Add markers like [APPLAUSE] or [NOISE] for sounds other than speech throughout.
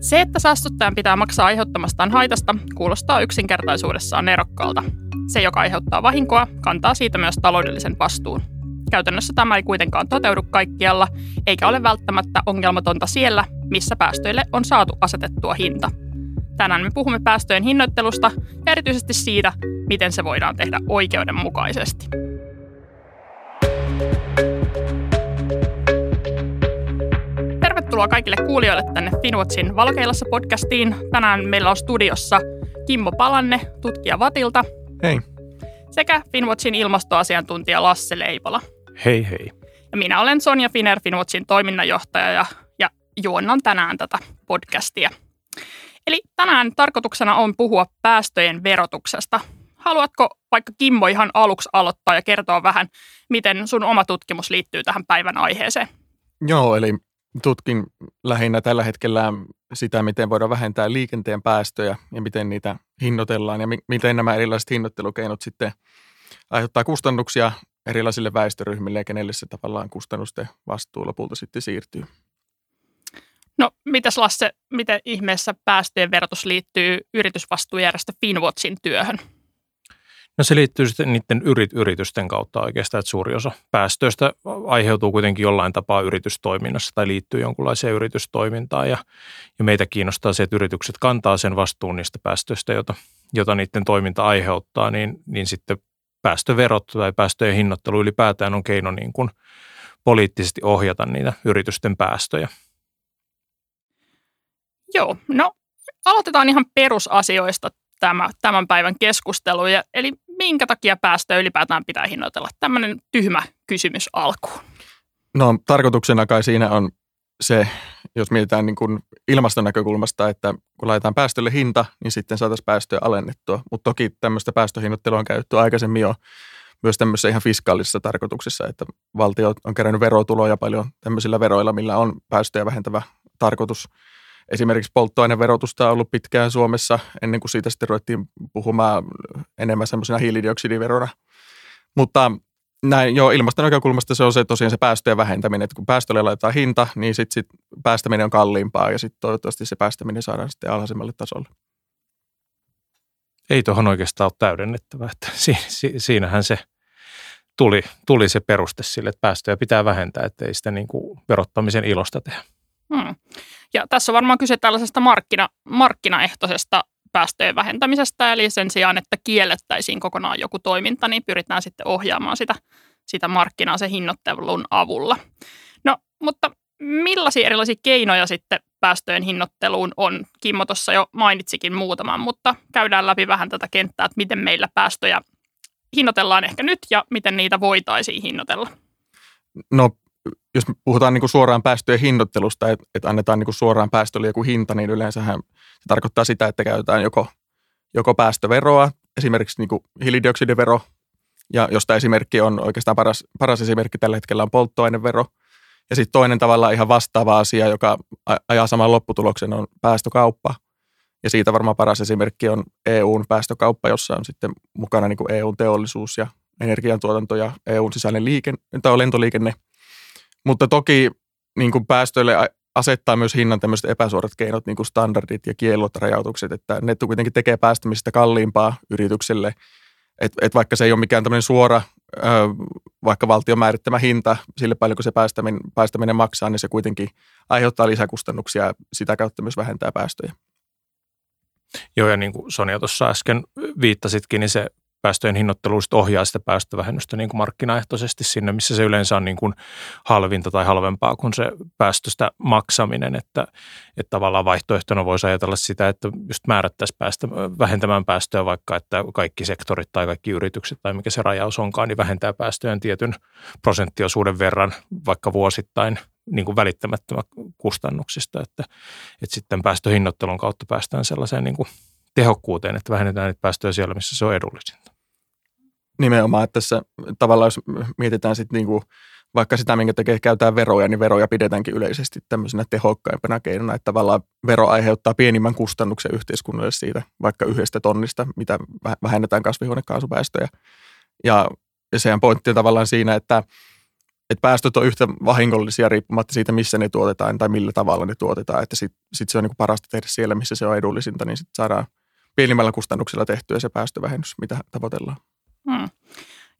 Se, että saastuttajan pitää maksaa aiheuttamastaan haitasta, kuulostaa yksinkertaisuudessaan erokkaalta. Se, joka aiheuttaa vahinkoa, kantaa siitä myös taloudellisen vastuun. Käytännössä tämä ei kuitenkaan toteudu kaikkialla, eikä ole välttämättä ongelmatonta siellä, missä päästöille on saatu asetettua hinta. Tänään me puhumme päästöjen hinnoittelusta ja erityisesti siitä, miten se voidaan tehdä oikeudenmukaisesti. Tervetuloa kaikille kuulijoille tänne Finwatchin Valokeilassa podcastiin. Tänään meillä on studiossa Kimmo Palanne, tutkija Vatilta. Hei. Sekä Finwatchin ilmastoasiantuntija Lasse Leipola. Hei hei. Ja minä olen Sonja Finer, Finwatchin toiminnanjohtaja ja, ja juonnan tänään tätä podcastia. Eli tänään tarkoituksena on puhua päästöjen verotuksesta. Haluatko vaikka Kimmo ihan aluksi aloittaa ja kertoa vähän, miten sun oma tutkimus liittyy tähän päivän aiheeseen? Joo, eli tutkin lähinnä tällä hetkellä sitä, miten voidaan vähentää liikenteen päästöjä ja miten niitä hinnoitellaan ja miten nämä erilaiset hinnoittelukeinot sitten aiheuttaa kustannuksia erilaisille väestöryhmille ja kenelle se tavallaan kustannusten vastuu lopulta sitten siirtyy. No, mitäs Lasse, miten ihmeessä päästöjen verotus liittyy yritysvastuujärjestö Finwatchin työhön? No se liittyy sitten niiden yrit, yritysten kautta oikeastaan, että suuri osa päästöistä aiheutuu kuitenkin jollain tapaa yritystoiminnassa tai liittyy jonkunlaiseen yritystoimintaan ja, ja meitä kiinnostaa se, että yritykset kantaa sen vastuun niistä päästöistä, jota, jota niiden toiminta aiheuttaa, niin, niin sitten päästöverot tai päästöjen hinnoittelu ylipäätään on keino niin kuin poliittisesti ohjata niitä yritysten päästöjä. Joo, no aloitetaan ihan perusasioista tämä, tämän päivän keskustelu. Ja, eli minkä takia päästöjä ylipäätään pitää hinnoitella? Tämmöinen tyhmä kysymys alkuun. No tarkoituksena kai siinä on se, jos mietitään niin kuin ilmaston näkökulmasta, että kun laitetaan päästölle hinta, niin sitten saataisiin päästöjä alennettua. Mutta toki tämmöistä päästöhinnoittelua on käytetty aikaisemmin jo myös tämmöisessä ihan fiskaalisessa tarkoituksessa, että valtio on kerännyt verotuloja paljon tämmöisillä veroilla, millä on päästöjä vähentävä tarkoitus. Esimerkiksi polttoaineverotusta on ollut pitkään Suomessa ennen kuin siitä sitten ruvettiin puhumaan enemmän semmoisena hiilidioksidiverona. Mutta näin, joo, ilmaston näkökulmasta se on se tosiaan se päästöjen vähentäminen, että kun päästölle laitetaan hinta, niin sitten sit päästäminen on kalliimpaa ja sitten toivottavasti se päästäminen saadaan sitten alhaisemmalle tasolle. Ei tuohon oikeastaan ole täydennettävää, että si, si, siinähän se tuli, tuli se peruste sille, että päästöjä pitää vähentää, että ei sitä niin kuin verottamisen ilosta tehdä. Hmm. Ja tässä on varmaan kyse tällaisesta markkina, markkinaehtoisesta päästöjen vähentämisestä, eli sen sijaan, että kiellettäisiin kokonaan joku toiminta, niin pyritään sitten ohjaamaan sitä, sitä markkinaa sen hinnoittelun avulla. No, mutta millaisia erilaisia keinoja sitten päästöjen hinnoitteluun on? Kimmo tuossa jo mainitsikin muutaman, mutta käydään läpi vähän tätä kenttää, että miten meillä päästöjä hinnoitellaan ehkä nyt ja miten niitä voitaisiin hinnoitella. No jos puhutaan niin kuin suoraan päästöjen hinnoittelusta, että, että annetaan niin kuin suoraan päästölle joku hinta, niin yleensähän se tarkoittaa sitä, että käytetään joko, joko päästöveroa, esimerkiksi niin kuin hiilidioksidivero, ja josta esimerkki on oikeastaan paras, paras esimerkki tällä hetkellä on polttoainevero. Ja sitten toinen tavallaan ihan vastaava asia, joka ajaa saman lopputuloksen, on päästökauppa. Ja siitä varmaan paras esimerkki on EUn päästökauppa, jossa on sitten mukana niin kuin EUn teollisuus ja energiantuotanto ja EUn sisäinen liikenne, tai lentoliikenne – mutta toki niin kuin päästöille asettaa myös hinnan tämmöiset epäsuorat keinot, niin kuin standardit ja kiellot, rajoitukset, että ne kuitenkin tekee päästämistä kalliimpaa yritykselle. Et, et vaikka se ei ole mikään tämmöinen suora, ö, vaikka valtion määrittämä hinta sille kun se päästäminen, päästäminen maksaa, niin se kuitenkin aiheuttaa lisäkustannuksia ja sitä kautta myös vähentää päästöjä. Joo, ja niin kuin Sonja tuossa äsken viittasitkin, niin se päästöjen hinnoittelu ohjaa sitä päästövähennystä niin kuin markkinaehtoisesti sinne, missä se yleensä on niin kuin halvinta tai halvempaa kuin se päästöstä maksaminen, että, että tavallaan vaihtoehtona voisi ajatella sitä, että just määrättäisiin päästä vähentämään päästöjä vaikka, että kaikki sektorit tai kaikki yritykset tai mikä se rajaus onkaan, niin vähentää päästöjen tietyn prosenttiosuuden verran vaikka vuosittain niin kuin välittämättömän kustannuksista, että, että sitten päästöhinnoittelun kautta päästään sellaiseen niin kuin tehokkuuteen, että vähennetään niitä päästöjä siellä, missä se on edullisinta. Nimenomaan, tässä tavallaan jos mietitään sitten niin vaikka sitä, minkä tekee, käytetään veroja, niin veroja pidetäänkin yleisesti tämmöisenä tehokkaimpana keinona, että tavallaan vero aiheuttaa pienimmän kustannuksen yhteiskunnalle siitä vaikka yhdestä tonnista, mitä vähennetään kasvihuonekaasupäästöjä. Ja, ja sehän pointti on tavallaan siinä, että että päästöt on yhtä vahingollisia riippumatta siitä, missä ne tuotetaan tai millä tavalla ne tuotetaan. Että sitten sit se on niin parasta tehdä siellä, missä se on edullisinta, niin sitten saadaan pienimmällä kustannuksella tehtyä se päästövähennys, mitä tavoitellaan. Hmm.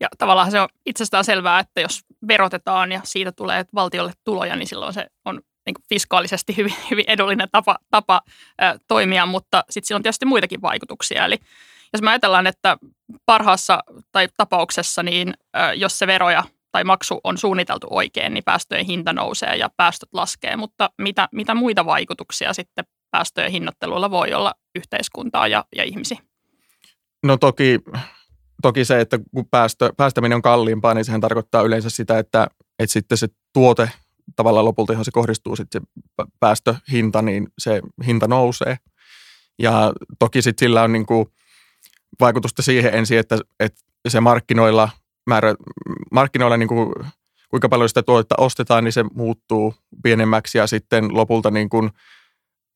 Ja tavallaan se on itsestään selvää, että jos verotetaan ja siitä tulee valtiolle tuloja, niin silloin se on niin fiskaalisesti hyvin, [LAUGHS] hyvin edullinen tapa, tapa ä, toimia, mutta sitten sillä on tietysti muitakin vaikutuksia. Eli jos me ajatellaan, että parhaassa tai tapauksessa, niin ä, jos se veroja tai maksu on suunniteltu oikein, niin päästöjen hinta nousee ja päästöt laskee, mutta mitä, mitä muita vaikutuksia sitten päästöjen hinnoittelulla voi olla yhteiskuntaa ja, ja ihmisiä? No toki, toki se, että kun päästö, päästäminen on kalliimpaa, niin sehän tarkoittaa yleensä sitä, että, että sitten se tuote tavallaan lopulta, johon se kohdistuu sitten se päästöhinta, niin se hinta nousee. Ja toki sitten sillä on niin kuin vaikutusta siihen ensin, että, että se markkinoilla, määrä, markkinoilla niin kuin, kuinka paljon sitä tuotetta ostetaan, niin se muuttuu pienemmäksi ja sitten lopulta niin kuin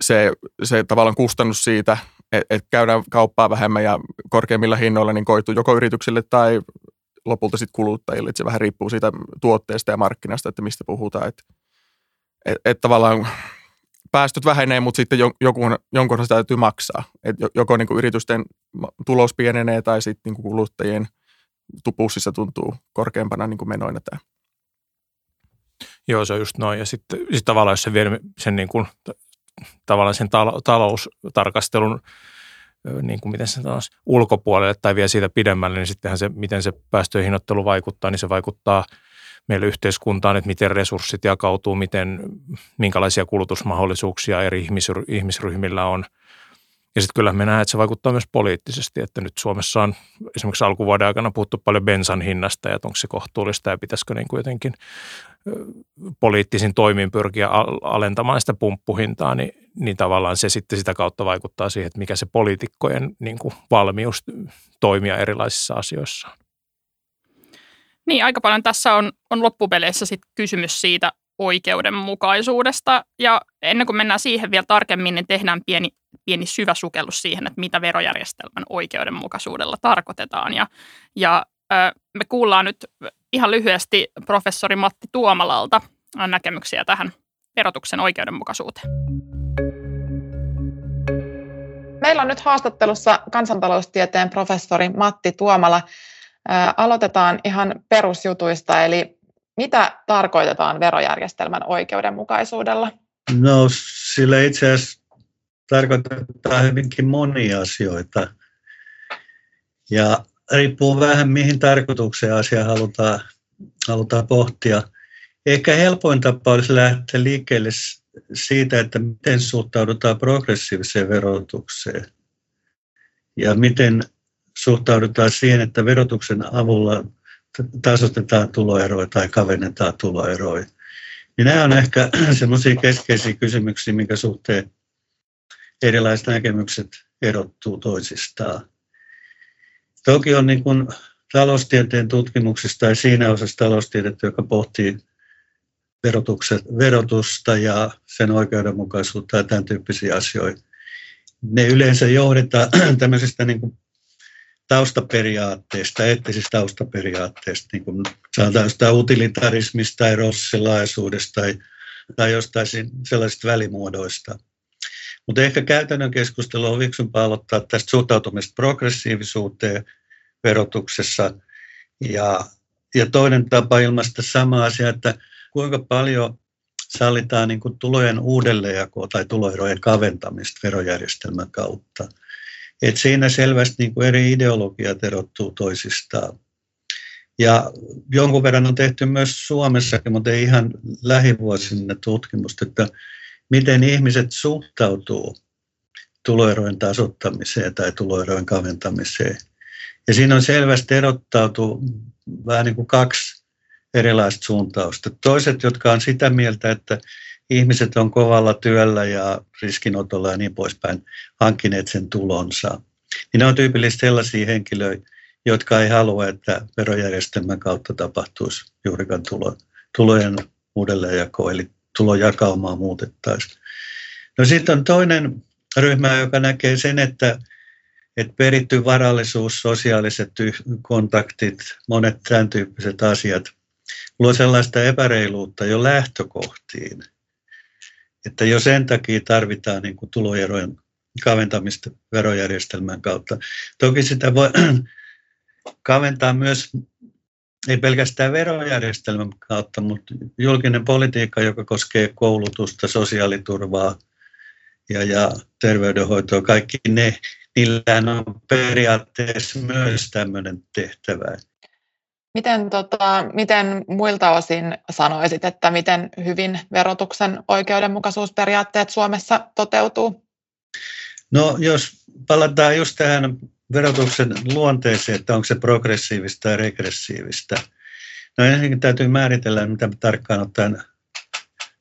se, se tavallaan kustannus siitä, että et käydään kauppaa vähemmän ja korkeimmilla hinnoilla, niin koituu joko yrityksille tai lopulta sitten kuluttajille. Että se vähän riippuu siitä tuotteesta ja markkinasta, että mistä puhutaan. Että et, et tavallaan päästöt vähenee, mutta sitten jonkun, jonkun sitä täytyy maksaa. Et joko niin kuin yritysten tulos pienenee tai sitten niin kuin kuluttajien tupussissa tuntuu korkeampana niin kuin menoina tämä. Joo, se on just noin. Ja sitten, sitten tavallaan, jos se vie sen niin kuin tavallaan sen taloustarkastelun niin kuin miten se taas, ulkopuolelle tai vie siitä pidemmälle, niin sittenhän se, miten se päästöjen vaikuttaa, niin se vaikuttaa meille yhteiskuntaan, että miten resurssit jakautuu, miten, minkälaisia kulutusmahdollisuuksia eri ihmisryhmillä on. Ja sitten kyllä me nähdään, että se vaikuttaa myös poliittisesti, että nyt Suomessa on esimerkiksi alkuvuoden aikana puhuttu paljon bensan hinnasta ja että onko se kohtuullista ja pitäisikö niin jotenkin poliittisin toimin pyrkiä alentamaan sitä pumppuhintaa, niin, niin tavallaan se sitten sitä kautta vaikuttaa siihen, että mikä se poliitikkojen niin kuin valmius toimia erilaisissa asioissa on. Niin, aika paljon tässä on, on loppupeleissä sit kysymys siitä oikeudenmukaisuudesta. Ja ennen kuin mennään siihen vielä tarkemmin, niin tehdään pieni, pieni syvä sukellus siihen, että mitä verojärjestelmän oikeudenmukaisuudella tarkoitetaan. Ja, ja me kuullaan nyt ihan lyhyesti professori Matti Tuomalalta näkemyksiä tähän verotuksen oikeudenmukaisuuteen. Meillä on nyt haastattelussa kansantaloustieteen professori Matti Tuomala. Aloitetaan ihan perusjutuista, eli mitä tarkoitetaan verojärjestelmän oikeudenmukaisuudella? No sillä itse asiassa tarkoitetaan hyvinkin monia asioita. Ja riippuu vähän mihin tarkoitukseen asia halutaan, halutaan pohtia. Ehkä helpoin tapa olisi lähteä liikkeelle siitä, että miten suhtaudutaan progressiiviseen verotukseen ja miten suhtaudutaan siihen, että verotuksen avulla tasoitetaan tuloeroja tai kavennetaan tuloeroja. Niin nämä on ehkä [CLEARS THROAT] sellaisia keskeisiä kysymyksiä, minkä suhteen erilaiset näkemykset erottuu toisistaan. Toki on niin kuin taloustieteen tutkimuksista tai siinä osassa taloustiedettä, joka pohtii verotusta ja sen oikeudenmukaisuutta ja tämän tyyppisiä asioita. Ne yleensä johdetaan [CLEARS THROAT] tämmöisistä niin kuin taustaperiaatteista, eettisistä taustaperiaatteista, niin kuin sanotaan jostain utilitarismista tai rossilaisuudesta tai, tai jostain sellaisista välimuodoista. Mutta ehkä käytännön keskustelu on fiksumpaa aloittaa tästä suhtautumista progressiivisuuteen verotuksessa. Ja, ja toinen tapa ilmaista sama asia, että kuinka paljon sallitaan niin kuin tulojen uudelleenjakoa tai tuloerojen kaventamista verojärjestelmän kautta. Et siinä selvästi niin kuin eri ideologiat erottuu toisistaan. Ja jonkun verran on tehty myös Suomessakin, mutta ei ihan lähivuosina tutkimusta, että miten ihmiset suhtautuu tuloerojen tasottamiseen tai tuloerojen kaventamiseen. Ja siinä on selvästi erottautu vähän niin kuin kaksi erilaista suuntausta. Toiset, jotka on sitä mieltä, että ihmiset on kovalla työllä ja riskinotolla ja niin poispäin hankkineet sen tulonsa. Niin ne on tyypillisesti sellaisia henkilöitä, jotka ei halua, että verojärjestelmän kautta tapahtuisi juurikaan tulo, tulojen uudelleenjako, eli tulojakaumaa muutettaisiin. No sitten on toinen ryhmä, joka näkee sen, että, että peritty varallisuus, sosiaaliset kontaktit, monet tämän tyyppiset asiat luo sellaista epäreiluutta jo lähtökohtiin, että jo sen takia tarvitaan niin kuin tuloerojen kaventamista verojärjestelmän kautta. Toki sitä voi [CLEARS THROAT] kaventaa myös ei pelkästään verojärjestelmän kautta, mutta julkinen politiikka, joka koskee koulutusta, sosiaaliturvaa ja, ja terveydenhoitoa, kaikki ne, niillä on periaatteessa myös tämmöinen tehtävä. Miten, tota, miten muilta osin sanoisit, että miten hyvin verotuksen oikeudenmukaisuusperiaatteet Suomessa toteutuu? No jos palataan just tähän verotuksen luonteeseen, että onko se progressiivista tai regressiivistä. No ensinnäkin täytyy määritellä, mitä tarkkaan ottaen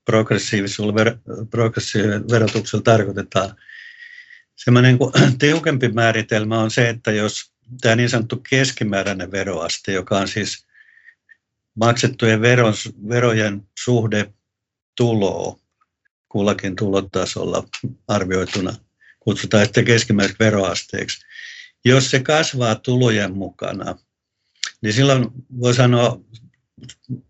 progressiivisella, verotuksella tarkoitetaan. Semmoinen [CLEARS THROAT] tiukempi määritelmä on se, että jos tämä niin sanottu keskimääräinen veroaste, joka on siis maksettujen veron, verojen suhde tuloa kullakin tulotasolla arvioituna, kutsutaan sitten keskimääräiseksi veroasteeksi. Jos se kasvaa tulojen mukana, niin silloin voi sanoa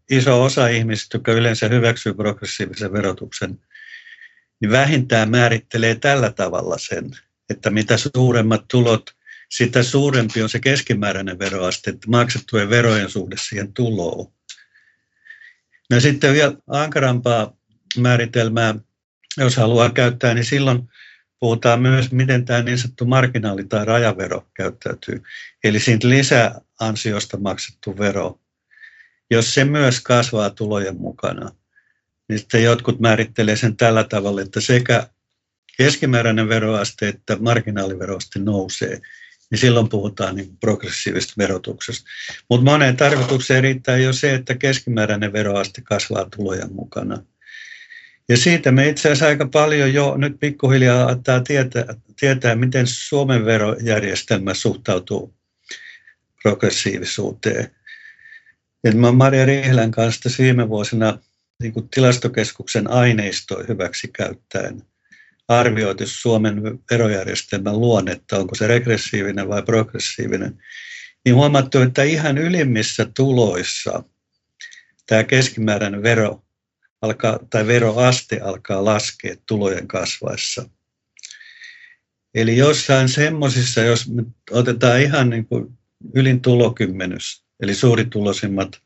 iso osa ihmisistä, jotka yleensä hyväksyy progressiivisen verotuksen, niin vähintään määrittelee tällä tavalla sen, että mitä suuremmat tulot, sitä suurempi on se keskimääräinen veroaste, että maksettujen verojen suhde siihen tuloon. No sitten vielä ankarampaa määritelmää, jos haluaa käyttää, niin silloin puhutaan myös, miten tämä niin sanottu marginaali- tai rajavero käyttäytyy. Eli siitä lisäansiosta maksettu vero, jos se myös kasvaa tulojen mukana, niin sitten jotkut määrittelee sen tällä tavalla, että sekä keskimääräinen veroaste että marginaaliveroaste nousee, niin silloin puhutaan niin progressiivisesta verotuksesta. Mutta moneen tarkoitukseen riittää jo se, että keskimääräinen veroaste kasvaa tulojen mukana. Ja siitä me itse asiassa aika paljon jo nyt pikkuhiljaa tietää, tietää miten Suomen verojärjestelmä suhtautuu progressiivisuuteen. Et mä Maria Riihlän kanssa viime vuosina niin kuin tilastokeskuksen aineistoa hyväksi käyttäen arvioitu Suomen verojärjestelmän luonnetta, onko se regressiivinen vai progressiivinen, niin huomattu, että ihan ylimmissä tuloissa tämä keskimääräinen vero alkaa, tai veroaste alkaa laskea tulojen kasvaessa. Eli jossain semmoisissa, jos me otetaan ihan niin kuin ylin tulokymmenys, eli suurituloisimmat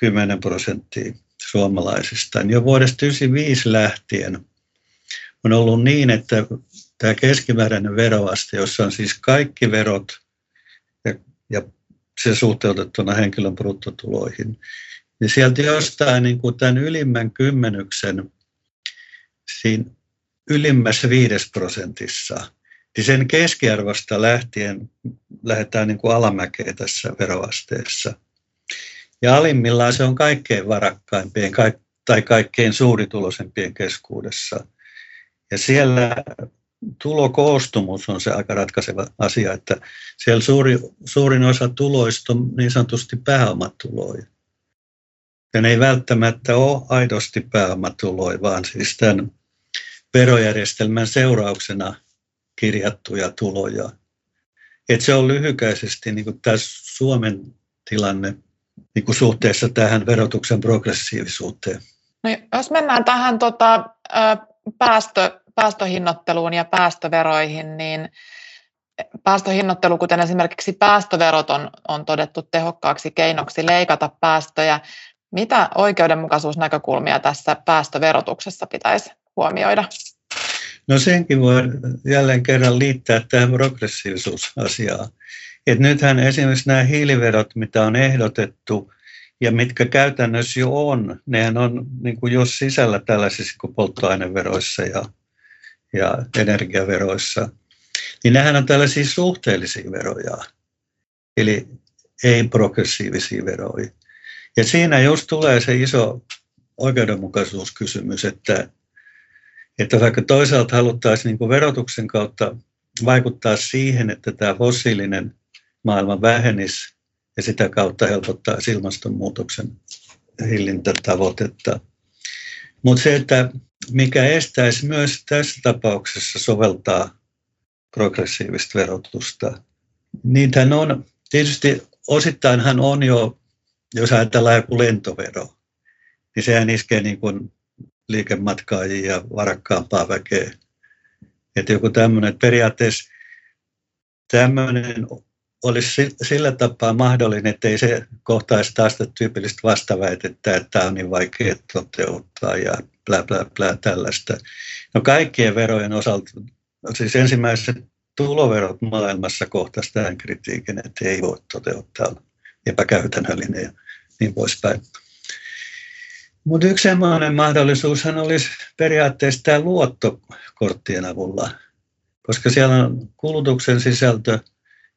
10 prosenttia suomalaisista, niin jo vuodesta 1995 lähtien on ollut niin, että tämä keskimääräinen veroaste, jossa on siis kaikki verot ja, ja se suhteutettuna henkilön bruttotuloihin, niin sieltä jostain niin kuin tämän ylimmän kymmenyksen siinä ylimmässä viides prosentissa, niin sen keskiarvosta lähtien lähdetään niin kuin alamäkeen tässä veroasteessa. Ja alimmillaan se on kaikkein varakkaimpien tai kaikkein suurituloisempien keskuudessa. Ja siellä tulokoostumus on se aika ratkaiseva asia, että siellä suuri, suurin osa tuloista on niin sanotusti pääomatuloja. Ja ne ei välttämättä ole aidosti pääomatuloja, vaan siis tämän verojärjestelmän seurauksena kirjattuja tuloja. Et se on lyhykäisesti niin kuin tämä Suomen tilanne niin kuin suhteessa tähän verotuksen progressiivisuuteen. No, jos mennään tähän tota, päästö, päästöhinnoitteluun ja päästöveroihin, niin päästöhinnoittelu, kuten esimerkiksi päästöverot, on, on todettu tehokkaaksi keinoksi leikata päästöjä. Mitä oikeudenmukaisuusnäkökulmia tässä päästöverotuksessa pitäisi huomioida? No senkin voi jälleen kerran liittää tähän progressiivisuusasiaan. Et nythän esimerkiksi nämä hiiliverot, mitä on ehdotettu ja mitkä käytännössä jo on, nehän on niin kuin jo sisällä tällaisissa kuin polttoaineveroissa ja, ja energiaveroissa, niin nehän on tällaisia suhteellisia veroja, eli ei progressiivisia veroja. Ja siinä just tulee se iso oikeudenmukaisuuskysymys, että, että vaikka toisaalta haluttaisiin niin verotuksen kautta vaikuttaa siihen, että tämä fossiilinen maailma vähenisi ja sitä kautta helpottaa ilmastonmuutoksen hillintätavoitetta. Mutta se, että mikä estäisi myös tässä tapauksessa soveltaa progressiivista verotusta, niitähän on, tietysti osittainhan on jo jos ajatellaan joku lentovero, niin sehän iskee niin kuin liikematkaajia ja varakkaampaa väkeä. Että joku tämmöinen, periaatteessa tämmöinen olisi sillä tapaa mahdollinen, että ei se kohtaisi taas tyypillistä vastaväitettä, että tämä on niin vaikea toteuttaa ja blä blä blä tällaista. No kaikkien verojen osalta, siis ensimmäiset tuloverot maailmassa kohtaisi tämän kritiikin, että ei voi toteuttaa epäkäytännöllinen ja niin poispäin. Mutta yksi sellainen mahdollisuushan olisi periaatteessa tämä luottokorttien avulla, koska siellä on kulutuksen sisältö,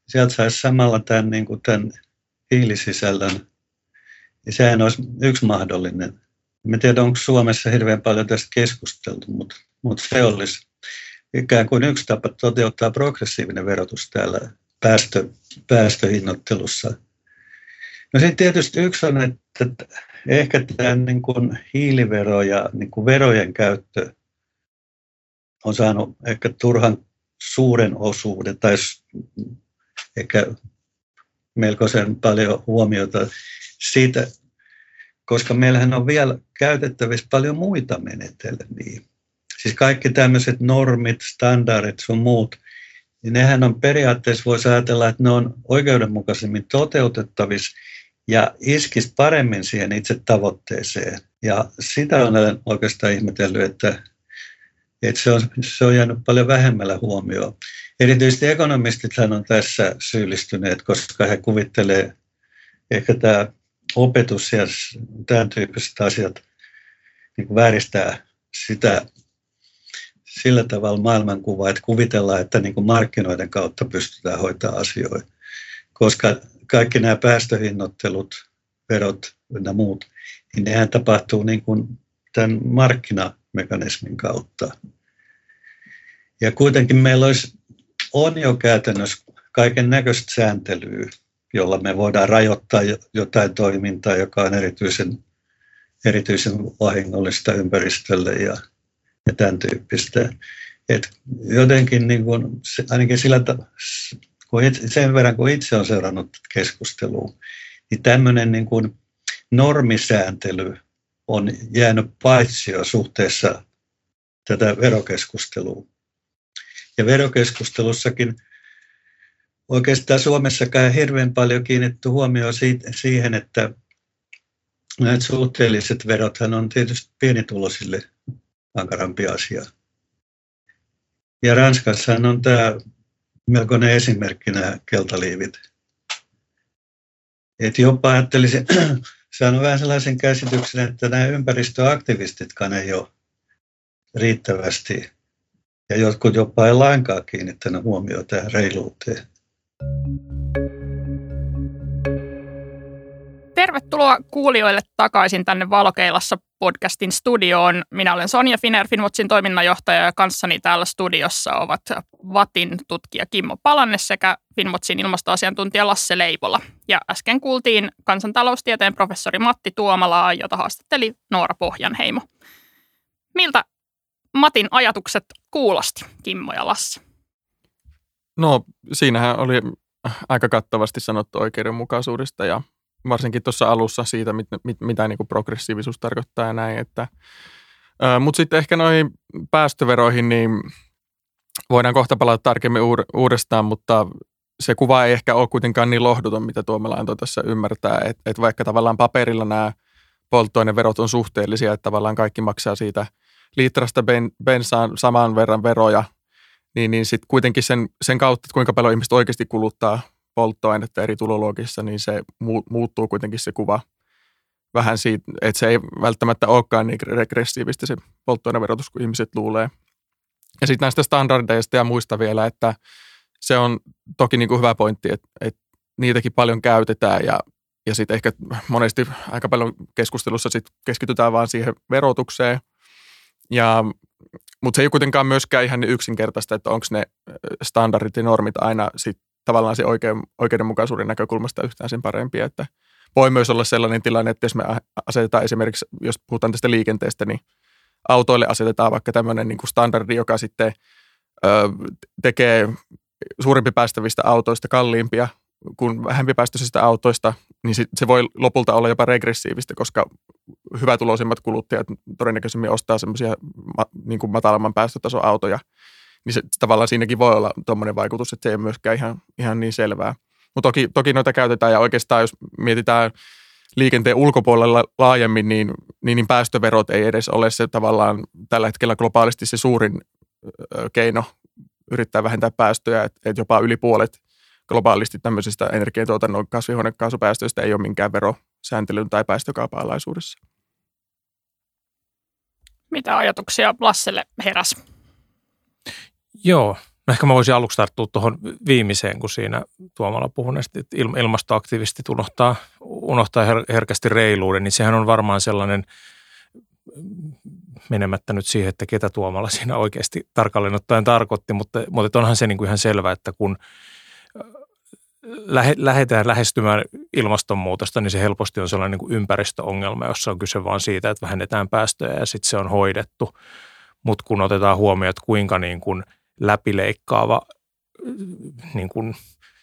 sieltä saisi samalla tämän, niin kuin tämän hiilisisällön, ja sehän olisi yksi mahdollinen. En tiedä, onko Suomessa hirveän paljon tästä keskusteltu, mutta, mutta se olisi ikään kuin yksi tapa toteuttaa progressiivinen verotus täällä päästö, päästöhinnoittelussa. No sitten tietysti yksi on, että ehkä tämä niin kuin hiilivero ja niin kuin verojen käyttö on saanut ehkä turhan suuren osuuden tai ehkä melkoisen paljon huomiota siitä, koska meillähän on vielä käytettävissä paljon muita menetelmiä. Siis kaikki tämmöiset normit, standardit sun muut, niin nehän on periaatteessa, voisi ajatella, että ne on oikeudenmukaisemmin toteutettavissa ja iskisi paremmin siihen itse tavoitteeseen. Ja sitä on oikeastaan ihmetellyt, että, että se, on, se on jäänyt paljon vähemmällä huomioon. Erityisesti ekonomistithan on tässä syyllistyneet, koska he kuvittelee ehkä tämä opetus ja tämän tyyppiset asiat niin kuin vääristää sitä sillä tavalla maailmankuvaa, että kuvitellaan, että niin kuin markkinoiden kautta pystytään hoitaa asioita. Koska kaikki nämä päästöhinnoittelut, verot ja muut, niin nehän tapahtuu niin kuin tämän markkinamekanismin kautta. Ja kuitenkin meillä olisi, on jo käytännössä kaiken näköistä sääntelyä, jolla me voidaan rajoittaa jotain toimintaa, joka on erityisen, erityisen vahingollista ympäristölle ja, ja tämän tyyppistä. Et jotenkin niin kuin, ainakin sillä, kun itse, sen verran kun itse olen seurannut keskustelua, niin tämmöinen niin kuin normisääntely on jäänyt paitsio suhteessa tätä verokeskustelua. Ja verokeskustelussakin oikeastaan Suomessakaan hirveän paljon kiinnitty huomioon siihen, että näitä suhteelliset verothan on tietysti pienituloisille ankarampi asia. Ja Ranskassa on tämä melkoinen esimerkki nämä keltaliivit. Et jopa ajattelisin, [CLEARS THROAT] saanut vähän sellaisen käsityksen, että nämä ympäristöaktivistitkaan ei ole riittävästi ja jotkut jopa ei lainkaan kiinnittänyt huomioon tähän reiluuteen. Tervetuloa kuulijoille takaisin tänne Valokeilassa podcastin studioon. Minä olen Sonja Finer, Finwatchin toiminnanjohtaja ja kanssani täällä studiossa ovat VATin tutkija Kimmo Palanne sekä Finwatchin ilmastoasiantuntija Lasse Leivola. Ja äsken kuultiin kansantaloustieteen professori Matti Tuomalaa, jota haastatteli Noora Pohjanheimo. Miltä Matin ajatukset kuulosti, Kimmo ja Lasse? No siinähän oli aika kattavasti sanottu oikeudenmukaisuudesta ja varsinkin tuossa alussa siitä, mit, mit, mitä niin kuin progressiivisuus tarkoittaa ja näin. Että, mutta sitten ehkä noihin päästöveroihin, niin voidaan kohta palata tarkemmin uudestaan, mutta se kuva ei ehkä ole kuitenkaan niin lohduton, mitä Tuomela antoi tässä ymmärtää, että, että vaikka tavallaan paperilla nämä polttoaineverot on suhteellisia, että tavallaan kaikki maksaa siitä litrasta ben, bensaan saman verran veroja, niin, niin sitten kuitenkin sen, sen kautta, että kuinka paljon ihmiset oikeasti kuluttaa polttoainetta eri tuloluokissa, niin se muuttuu kuitenkin se kuva vähän siitä, että se ei välttämättä olekaan niin regressiivistä se polttoaineverotus kuin ihmiset luulee. Ja sitten näistä standardeista ja muista vielä, että se on toki niin kuin hyvä pointti, että, että niitäkin paljon käytetään ja, ja sitten ehkä monesti aika paljon keskustelussa sit keskitytään vaan siihen verotukseen. Ja, mutta se ei kuitenkaan myöskään ihan niin yksinkertaista, että onko ne standardit ja normit aina sit tavallaan se oikein, oikeudenmukaisuuden näkökulmasta yhtään sen parempia, että voi myös olla sellainen tilanne, että jos me asetetaan esimerkiksi, jos puhutaan tästä liikenteestä, niin autoille asetetaan vaikka tämmöinen niin kuin standardi, joka sitten ö, tekee suurimpi päästävistä autoista kalliimpia, kun vähempipäästöisistä autoista, niin se voi lopulta olla jopa regressiivistä, koska hyvätuloisimmat kuluttajat todennäköisemmin ostaa semmoisia niin kuin matalamman päästötason autoja, niin se, tavallaan siinäkin voi olla tuommoinen vaikutus, että se ei myöskään ihan, ihan niin selvää. Mutta toki, toki noita käytetään ja oikeastaan jos mietitään liikenteen ulkopuolella laajemmin, niin, niin, niin päästöverot ei edes ole se tavallaan tällä hetkellä globaalisti se suurin keino yrittää vähentää päästöjä, että et jopa yli puolet globaalisti tämmöisistä energiatuotannon kasvihuonekaasupäästöistä ei ole minkään verosääntelyn tai päästökaupan alaisuudessa. Mitä ajatuksia Lasselle heräs? Joo, no ehkä mä voisin aluksi tarttua tuohon viimeiseen, kun siinä Tuomalla puhui näistä, että ilmastoaktivistit unohtaa, unohtaa her- herkästi reiluuden, niin sehän on varmaan sellainen – menemättä nyt siihen, että ketä Tuomalla siinä oikeasti tarkalleen ottaen tarkoitti, mutta, mutta onhan se niin kuin ihan selvä, että kun lähe, lähdetään lähestymään ilmastonmuutosta, niin se helposti on sellainen niin kuin ympäristöongelma, jossa on kyse vain siitä, että vähennetään päästöjä ja sitten se on hoidettu. Mutta kun otetaan huomioon, että kuinka niin kuin läpileikkaava niin kuin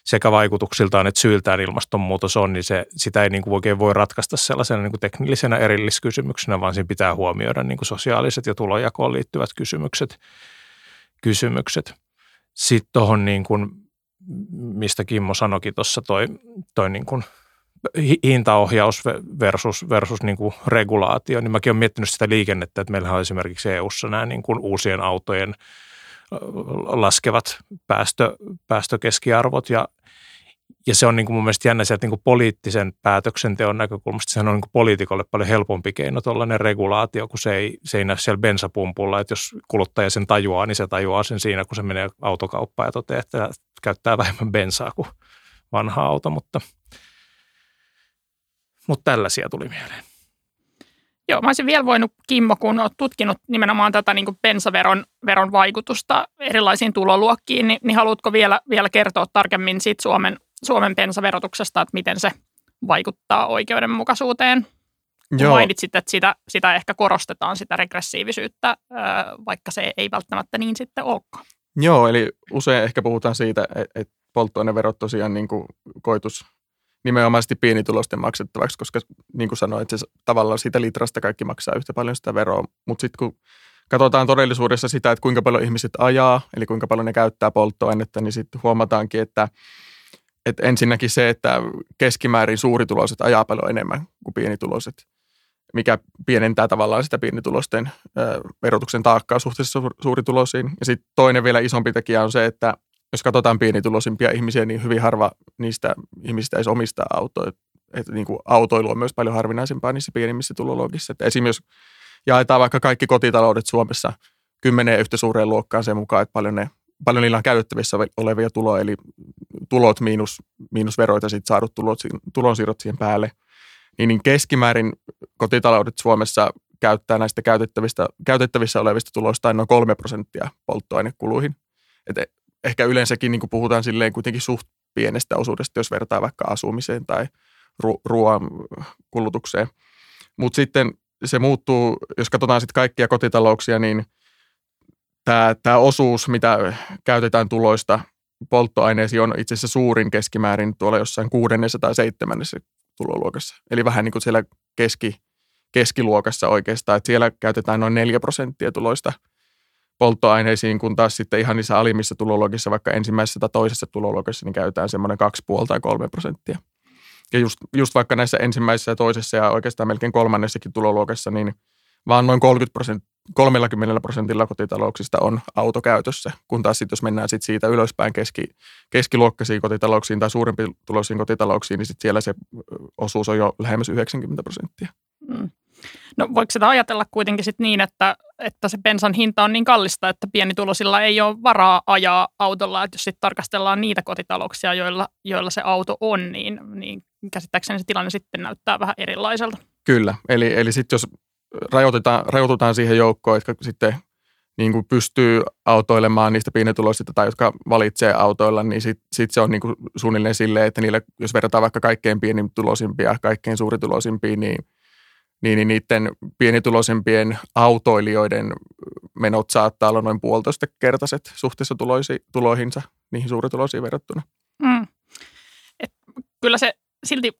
sekä vaikutuksiltaan että syyltään ilmastonmuutos on, niin se, sitä ei niin kuin oikein voi ratkaista sellaisena niin kuin teknillisenä erilliskysymyksenä, vaan siinä pitää huomioida niin kuin sosiaaliset ja tulojakoon liittyvät kysymykset. kysymykset. Sitten tuohon, niin kuin, mistä Kimmo sanoikin tuossa, toi, toi niin kuin hintaohjaus versus, versus niin kuin regulaatio, niin mäkin olen miettinyt sitä liikennettä, että meillähän on esimerkiksi EU-ssa nämä niin kuin uusien autojen – laskevat päästö, päästökeskiarvot ja, ja se on niin kuin mun mielestä jännä sieltä niin kuin poliittisen päätöksenteon näkökulmasta. Sehän on niin kuin poliitikolle paljon helpompi keino tuollainen regulaatio, kun se ei, se ei näy siellä bensapumpulla. Että jos kuluttaja sen tajuaa, niin se tajuaa sen siinä, kun se menee autokauppaan ja toteaa, että käyttää [LAUGHS] vähemmän bensaa kuin vanha auto. Mutta, mutta tällaisia tuli mieleen. Joo, mä olisin vielä voinut, Kimmo, kun olet tutkinut nimenomaan tätä niin bensaveron veron vaikutusta erilaisiin tuloluokkiin, niin, niin haluatko vielä, vielä kertoa tarkemmin siitä Suomen, Suomen bensaverotuksesta, että miten se vaikuttaa oikeudenmukaisuuteen? Joo. Mainitsit, että sitä, sitä ehkä korostetaan, sitä regressiivisyyttä, vaikka se ei välttämättä niin sitten olekaan. Joo, eli usein ehkä puhutaan siitä, että polttoaineverot tosiaan niin kuin koitus nimenomaisesti pienitulosten maksettavaksi, koska niin kuin sanoin, että se tavallaan siitä litrasta kaikki maksaa yhtä paljon sitä veroa. Mutta sitten kun katsotaan todellisuudessa sitä, että kuinka paljon ihmiset ajaa, eli kuinka paljon ne käyttää polttoainetta, niin sitten huomataankin, että, että ensinnäkin se, että keskimäärin suurituloiset ajaa paljon enemmän kuin pienituloiset, mikä pienentää tavallaan sitä pienitulosten verotuksen taakkaa suhteessa suurituloisiin. Ja sitten toinen vielä isompi tekijä on se, että jos katsotaan pienituloisimpia ihmisiä, niin hyvin harva niistä ihmisistä edes omistaa autoa. Että niin kuin autoilu on myös paljon harvinaisempaa niissä pienimmissä tuloluokissa. Että esimerkiksi jos jaetaan vaikka kaikki kotitaloudet Suomessa kymmeneen yhtä suureen luokkaan sen mukaan, että paljon, ne, paljon niillä on käytettävissä olevia tuloja, eli tulot miinus, miinus veroita, sitten saadut tulot, tulonsiirrot siihen päälle, niin, niin keskimäärin kotitaloudet Suomessa käyttää näistä käytettävistä, käytettävissä olevista tuloista noin kolme prosenttia polttoainekuluihin. Et ehkä yleensäkin niin puhutaan silleen kuitenkin suht pienestä osuudesta, jos vertaa vaikka asumiseen tai ru- ruoan kulutukseen. Mutta sitten se muuttuu, jos katsotaan sitten kaikkia kotitalouksia, niin tämä osuus, mitä käytetään tuloista polttoaineisiin, on itse asiassa suurin keskimäärin tuolla jossain kuudennessa tai seitsemännessä tuloluokassa. Eli vähän niin kuin siellä keski, keskiluokassa oikeastaan, että siellä käytetään noin 4 prosenttia tuloista – polttoaineisiin, kun taas sitten ihan niissä alimmissa tuloluokissa, vaikka ensimmäisessä tai toisessa tuloluokassa, niin käytetään semmoinen 2,5 tai 3 prosenttia. Ja just, just vaikka näissä ensimmäisessä ja toisessa ja oikeastaan melkein kolmannessakin tuloluokassa, niin vaan noin 30 prosent, 30 prosentilla kotitalouksista on auto käytössä, kun taas sitten jos mennään sit siitä ylöspäin keski, keskiluokkaisiin kotitalouksiin tai suurempiin tuloisiin kotitalouksiin, niin sit siellä se osuus on jo lähemmäs 90 prosenttia. Mm. No voiko sitä ajatella kuitenkin sit niin, että, että se bensan hinta on niin kallista, että pienitulosilla ei ole varaa ajaa autolla, että jos sitten tarkastellaan niitä kotitalouksia, joilla, joilla se auto on, niin, niin käsittääkseni se tilanne sitten näyttää vähän erilaiselta. Kyllä, eli, eli sitten jos rajoitetaan, rajoitutaan siihen joukkoon, että sitten niin kuin pystyy autoilemaan niistä pienituloisista tai jotka valitsee autoilla, niin sitten sit se on niin kuin suunnilleen silleen, että niille, jos verrataan vaikka kaikkein pienituloisimpia kaikkein suurituloisimpiin, niin – niin, niin niiden pienituloisempien autoilijoiden menot saattaa olla noin puolitoista kertaiset suhteessa tuloisi, tuloihinsa niihin suurituloisiin verrattuna. Mm. Et kyllä se silti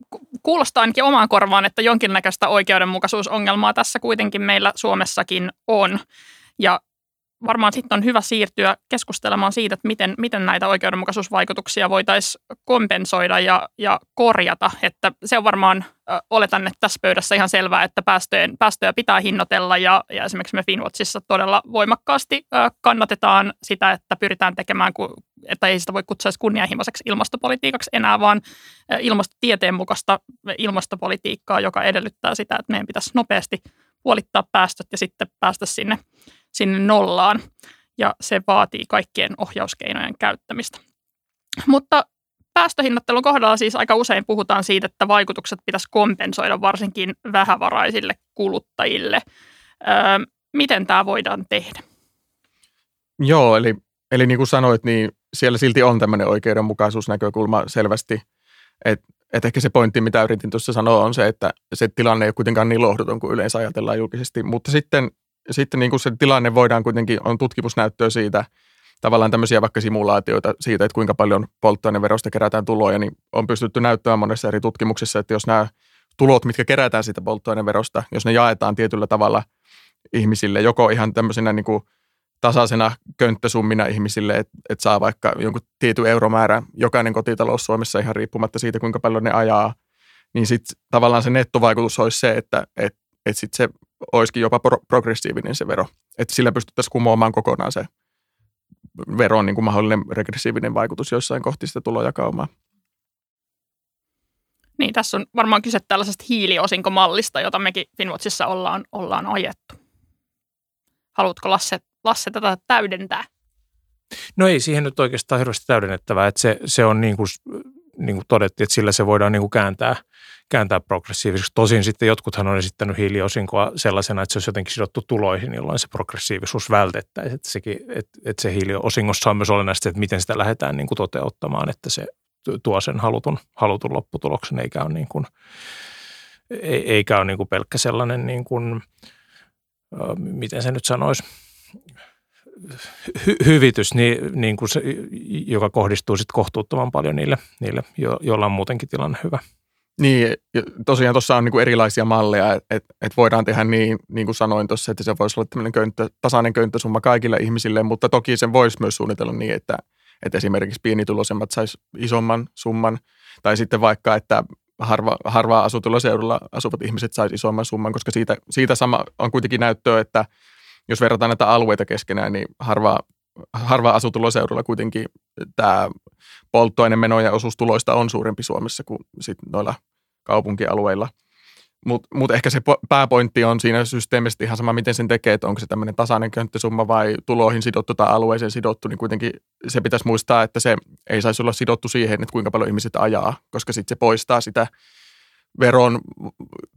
kuulostaa ainakin omaan korvaan, että jonkinnäköistä oikeudenmukaisuusongelmaa tässä kuitenkin meillä Suomessakin on. Ja varmaan sitten on hyvä siirtyä keskustelemaan siitä, että miten, miten näitä oikeudenmukaisuusvaikutuksia voitaisiin kompensoida ja, ja korjata. Että se on varmaan, ö, oletan, että tässä pöydässä ihan selvää, että päästöjen, päästöjä pitää hinnoitella ja, ja esimerkiksi me Finwatchissa todella voimakkaasti ö, kannatetaan sitä, että pyritään tekemään, että ei sitä voi kutsua kunnianhimoiseksi ilmastopolitiikaksi enää, vaan ilmastotieteen mukaista ilmastopolitiikkaa, joka edellyttää sitä, että meidän pitäisi nopeasti puolittaa päästöt ja sitten päästä sinne sinne nollaan ja se vaatii kaikkien ohjauskeinojen käyttämistä. Mutta päästöhinnattelun kohdalla siis aika usein puhutaan siitä, että vaikutukset pitäisi kompensoida varsinkin vähävaraisille kuluttajille. Öö, miten tämä voidaan tehdä? Joo, eli, eli niin kuin sanoit, niin siellä silti on tämmöinen oikeudenmukaisuusnäkökulma selvästi. Että et ehkä se pointti, mitä yritin tuossa sanoa, on se, että se tilanne ei ole kuitenkaan niin lohduton kuin yleensä ajatellaan julkisesti. Mutta sitten sitten niin kuin se tilanne voidaan kuitenkin, on tutkimusnäyttöä siitä, tavallaan tämmöisiä vaikka simulaatioita siitä, että kuinka paljon polttoaineverosta kerätään tuloja, niin on pystytty näyttämään monessa eri tutkimuksissa, että jos nämä tulot, mitkä kerätään siitä polttoaineverosta, jos ne jaetaan tietyllä tavalla ihmisille, joko ihan tämmöisenä niin kuin tasaisena könttäsummina ihmisille, että, että saa vaikka jonkun tietyn euromäärän. Jokainen kotitalous Suomessa ihan riippumatta siitä, kuinka paljon ne ajaa, niin sitten tavallaan se nettovaikutus olisi se, että, että, että sitten se olisikin jopa pro- progressiivinen se vero. Että sillä pystyttäisiin kumoamaan kokonaan se veron niin kuin mahdollinen regressiivinen vaikutus joissain kohti sitä tulojakaumaa. Niin, tässä on varmaan kyse tällaisesta hiiliosinkomallista, jota mekin Finwatchissa ollaan, ollaan ajettu. Haluatko Lasse, Lasse tätä täydentää? No ei siihen nyt oikeastaan hirveästi täydennettävää, että se, se on niin kuin, niin kuin todettiin, että sillä se voidaan niin kuin kääntää – kääntää progressiiviseksi. Tosin sitten jotkuthan on esittänyt hiiliosinkoa sellaisena, että se olisi jotenkin sidottu tuloihin, jolloin se progressiivisuus vältettäisiin. Että, sekin, että, että se hiiliosingossa on myös olennaista, että miten sitä lähdetään niin kuin toteuttamaan, että se tuo sen halutun, halutun lopputuloksen, eikä ole, niin kuin, eikä ole niin kuin pelkkä sellainen, niin kuin, miten se nyt sanoisi, hy- hyvitys, niin, niin kuin se, joka kohdistuu sitten kohtuuttoman paljon niille, niille jo, joilla on muutenkin tilanne hyvä. Niin, tosiaan tuossa on niin kuin erilaisia malleja, että et, voidaan tehdä niin, niin kuin sanoin tuossa, että se voisi olla tämmöinen könttö, tasainen könttäsumma kaikille ihmisille, mutta toki sen voisi myös suunnitella niin, että, että esimerkiksi pienituloisemmat sais isomman summan, tai sitten vaikka, että harva, harvaa asutulla seudulla asuvat ihmiset sais isomman summan, koska siitä, siitä sama on kuitenkin näyttöä, että jos verrataan näitä alueita keskenään, niin harva, harva asutulla seudulla kuitenkin tämä polttoainemenoja osuus tuloista on suurempi Suomessa kuin sit noilla kaupunkialueilla. Mutta mut ehkä se pääpointti on siinä systeemisesti ihan sama, miten sen tekee, että onko se tämmöinen tasainen könttäsumma vai tuloihin sidottu tai alueeseen sidottu, niin kuitenkin se pitäisi muistaa, että se ei saisi olla sidottu siihen, että kuinka paljon ihmiset ajaa, koska sitten se poistaa sitä veron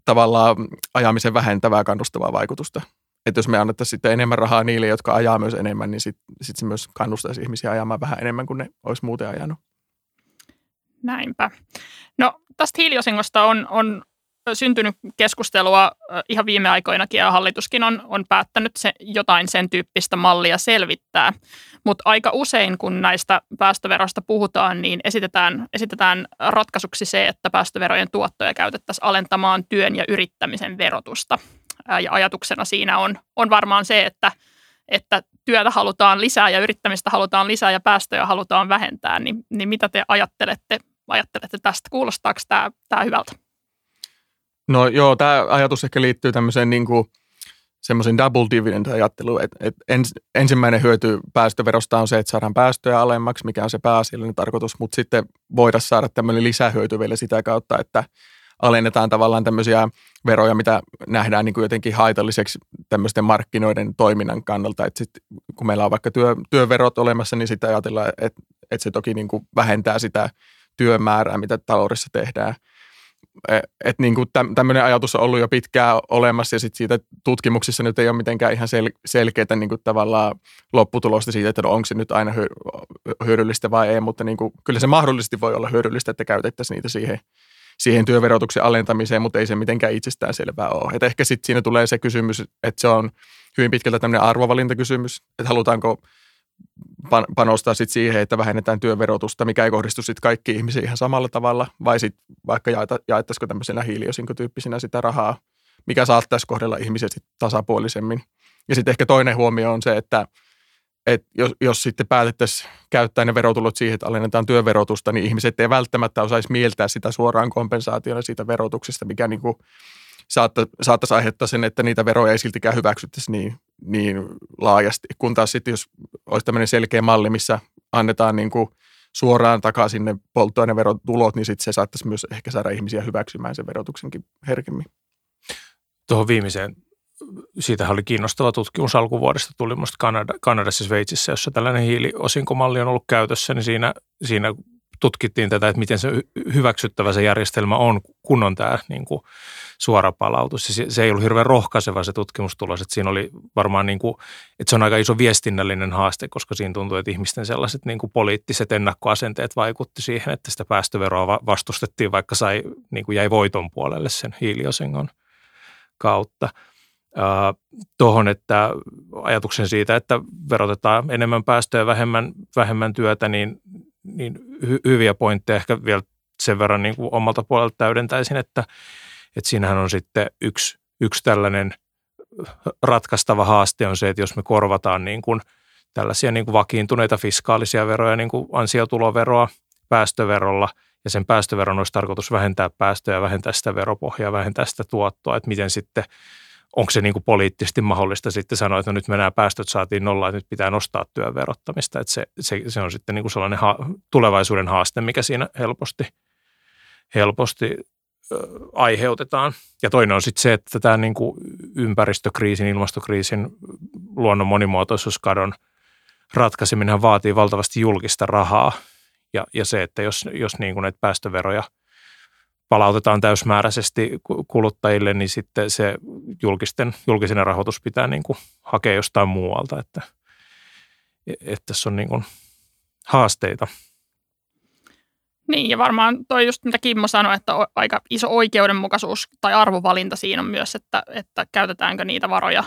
tavallaan ajamisen vähentävää kannustavaa vaikutusta. Että jos me annettaisiin sitten enemmän rahaa niille, jotka ajaa myös enemmän, niin sitten sit se myös kannustaisi ihmisiä ajamaan vähän enemmän kuin ne olisi muuten ajanut. Näinpä. No tästä hiiliosingosta on, on syntynyt keskustelua ihan viime aikoinakin ja hallituskin on, on päättänyt se, jotain sen tyyppistä mallia selvittää. Mutta aika usein, kun näistä päästöveroista puhutaan, niin esitetään, esitetään ratkaisuksi se, että päästöverojen tuottoja käytettäisiin alentamaan työn ja yrittämisen verotusta. Ja ajatuksena siinä on, on varmaan se, että, että työtä halutaan lisää ja yrittämistä halutaan lisää ja päästöjä halutaan vähentää. Niin, niin mitä te ajattelette, ajattelette tästä? Kuulostaako tämä, tämä hyvältä? No joo, tämä ajatus ehkä liittyy tämmöiseen niin kuin semmoisen double dividend ajatteluun, että, että ens, ensimmäinen hyöty päästöverosta on se, että saadaan päästöjä alemmaksi, mikä on se pääasiallinen tarkoitus, mutta sitten voidaan saada tämmöinen lisähyöty vielä sitä kautta, että alennetaan tavallaan tämmöisiä veroja, mitä nähdään niin kuin jotenkin haitalliseksi tämmöisten markkinoiden toiminnan kannalta. Että sit, kun meillä on vaikka työ, työverot olemassa, niin sitten ajatellaan, että, että se toki niin kuin vähentää sitä työmäärää, mitä taloudessa tehdään. E, että niin kuin tämmöinen ajatus on ollut jo pitkään olemassa ja sitten siitä tutkimuksissa nyt ei ole mitenkään ihan sel- selkeää niin kuin tavallaan lopputulosta siitä, että no onko se nyt aina hyödyllistä vai ei, mutta niin kuin, kyllä se mahdollisesti voi olla hyödyllistä, että käytettäisiin niitä siihen – siihen työverotuksen alentamiseen, mutta ei se mitenkään itsestään selvää ole. Et ehkä sitten siinä tulee se kysymys, että se on hyvin pitkältä tämmöinen arvovalintakysymys, että halutaanko panostaa sit siihen, että vähennetään työverotusta, mikä ei kohdistu sitten kaikkiin ihmisiin ihan samalla tavalla, vai sitten vaikka jaeta, jaettaisiko tämmöisenä hiiliosinkotyyppisinä sitä rahaa, mikä saattaisi kohdella ihmiset sit tasapuolisemmin. Ja sitten ehkä toinen huomio on se, että et jos, jos sitten päätettäisiin käyttää ne verotulot siihen, että alennetaan työverotusta, niin ihmiset ei välttämättä osaisi mieltää sitä suoraan kompensaationa siitä verotuksesta, mikä niin kuin saatta, saattaisi aiheuttaa sen, että niitä veroja ei siltikään hyväksyttäisi niin, niin laajasti. Kun taas sitten, jos olisi tämmöinen selkeä malli, missä annetaan niin kuin suoraan takaisin ne polttoaineverotulot, niin sitten se saattaisi myös ehkä saada ihmisiä hyväksymään sen verotuksenkin herkemmin. Tuohon viimeiseen siitähän oli kiinnostava tutkimus alkuvuodesta, tuli minusta Kanada, Kanadassa ja Sveitsissä, jossa tällainen hiiliosinkomalli on ollut käytössä, niin siinä, siinä tutkittiin tätä, että miten se hyväksyttävä se järjestelmä on, kun on tämä niin kuin suora palautus. Se, se ei ollut hirveän rohkaiseva se tutkimustulos, että siinä oli varmaan, niin kuin, että se on aika iso viestinnällinen haaste, koska siinä tuntuu, että ihmisten sellaiset niin kuin poliittiset ennakkoasenteet vaikutti siihen, että sitä päästöveroa vastustettiin, vaikka sai, niin kuin jäi voiton puolelle sen hiiliosingon kautta tuohon, että ajatuksen siitä, että verotetaan enemmän päästöjä vähemmän, vähemmän työtä, niin, niin hy, hyviä pointteja ehkä vielä sen verran niin kuin omalta puolelta täydentäisin, että, että siinähän on sitten yksi, yksi tällainen ratkaistava haaste on se, että jos me korvataan niin kuin tällaisia niin kuin vakiintuneita fiskaalisia veroja, niin kuin ansiotuloveroa päästöverolla, ja sen päästöveron olisi tarkoitus vähentää päästöjä, vähentää sitä veropohjaa, vähentää sitä tuottoa, että miten sitten – onko se niin kuin poliittisesti mahdollista sitten sanoa, että no nyt me nämä päästöt saatiin nolla, että nyt pitää nostaa työn verottamista. Että se, se, se on sitten niin kuin sellainen ha- tulevaisuuden haaste, mikä siinä helposti, helposti ö, aiheutetaan. Ja toinen on sitten se, että tämä niin kuin ympäristökriisin, ilmastokriisin, luonnon monimuotoisuuskadon ratkaiseminen vaatii valtavasti julkista rahaa. Ja, ja se, että jos, jos niin kuin näitä päästöveroja – palautetaan täysmääräisesti kuluttajille, niin sitten se julkisten, julkisen rahoitus pitää niin kuin hakea jostain muualta, että, että tässä on niin kuin haasteita. Niin, ja varmaan toi just mitä Kimmo sanoi, että aika iso oikeudenmukaisuus tai arvovalinta siinä on myös, että, että käytetäänkö niitä varoja,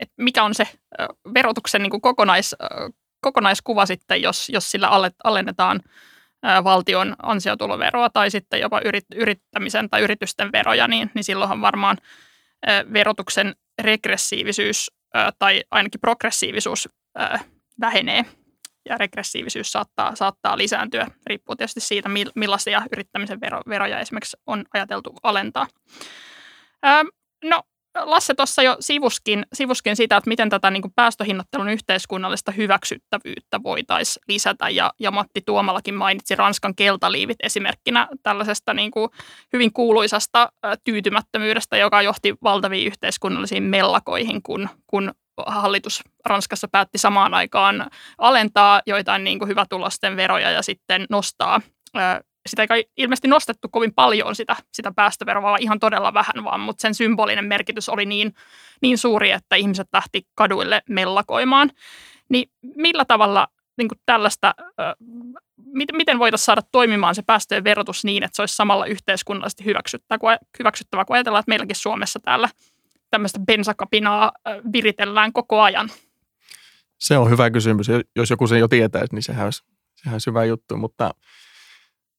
että mikä on se verotuksen niin kuin kokonais, kokonaiskuva sitten, jos, jos sillä alennetaan – valtion ansiotuloveroa tai sitten jopa yrittämisen tai yritysten veroja, niin, niin silloinhan varmaan verotuksen regressiivisyys tai ainakin progressiivisuus vähenee ja regressiivisyys saattaa, saattaa lisääntyä, riippuu tietysti siitä, millaisia yrittämisen vero, veroja esimerkiksi on ajateltu alentaa. No Lasse tuossa jo sivuskin, sivuskin sitä, että miten tätä niin päästöhinnattelun yhteiskunnallista hyväksyttävyyttä voitaisiin lisätä. Ja, ja Matti Tuomalakin mainitsi Ranskan keltaliivit esimerkkinä tällaisesta niin kuin hyvin kuuluisasta tyytymättömyydestä, joka johti valtaviin yhteiskunnallisiin mellakoihin, kun, kun hallitus Ranskassa päätti samaan aikaan alentaa joitain niin kuin hyvätulosten veroja ja sitten nostaa sitä ei ilmeisesti nostettu kovin paljon sitä, sitä päästöveroa, vaan ihan todella vähän vaan, mutta sen symbolinen merkitys oli niin, niin suuri, että ihmiset lähti kaduille mellakoimaan. Niin millä tavalla niin kuin tällaista, miten voitaisiin saada toimimaan se päästöjen verotus niin, että se olisi samalla yhteiskunnallisesti hyväksyttävä, hyväksyttävä kun ajatellaan, että meilläkin Suomessa täällä tämmöistä bensakapinaa viritellään koko ajan? Se on hyvä kysymys. Jos joku sen jo tietäisi, niin sehän olisi, sehän olisi hyvä juttu, mutta –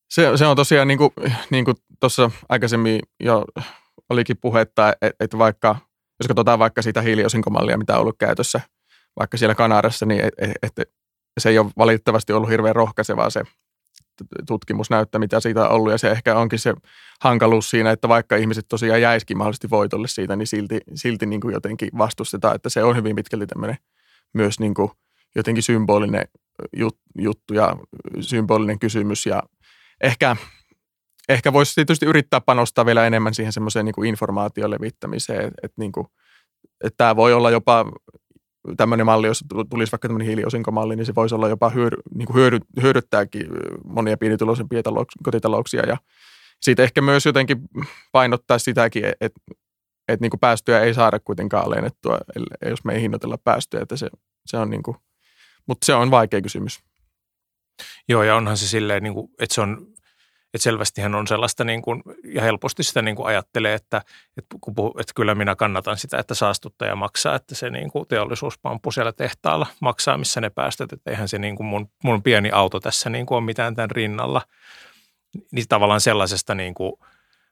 se, se on tosiaan niin kuin, niin kuin tuossa aikaisemmin jo olikin puhetta, että, että vaikka, jos katsotaan vaikka sitä hiiliosinkomallia, mitä on ollut käytössä vaikka siellä Kanadassa, niin että et, et, se ei ole valitettavasti ollut hirveän rohkaisevaa se tutkimusnäyttö, mitä siitä on ollut. Ja se ehkä onkin se hankaluus siinä, että vaikka ihmiset tosiaan jäisikin mahdollisesti voitolle siitä, niin silti, silti niin kuin jotenkin vastustetaan, että se on hyvin pitkälti tämmöinen myös niin kuin jotenkin symbolinen juttu ja symbolinen kysymys. Ja ehkä, ehkä voisi tietysti yrittää panostaa vielä enemmän siihen semmoiseen niin informaation levittämiseen, että, että, niin kuin, että tämä voi olla jopa tämmöinen malli, jos tulisi vaikka tämmöinen hiiliosinkomalli, niin se voisi olla jopa hyödy, niin kuin hyödy, hyödyttääkin monia pienituloisempia kotitalouksia ja siitä ehkä myös jotenkin painottaa sitäkin, että, että, että niin kuin päästöjä ei saada kuitenkaan alennettua, jos me ei hinnoitella päästöjä, että se, se on niin kuin, mutta se on vaikea kysymys. Joo, ja onhan se silleen, niin kuin, että se on, että selvästihän on sellaista niin kuin, ja helposti sitä niin kuin ajattelee, että, että, kun puhu, että kyllä minä kannatan sitä, että saastuttaja maksaa, että se niin kuin teollisuuspamppu siellä tehtaalla maksaa, missä ne päästöt, että eihän se niin kuin mun, mun pieni auto tässä niin kuin ole mitään tämän rinnalla. Niin tavallaan sellaisesta niin kuin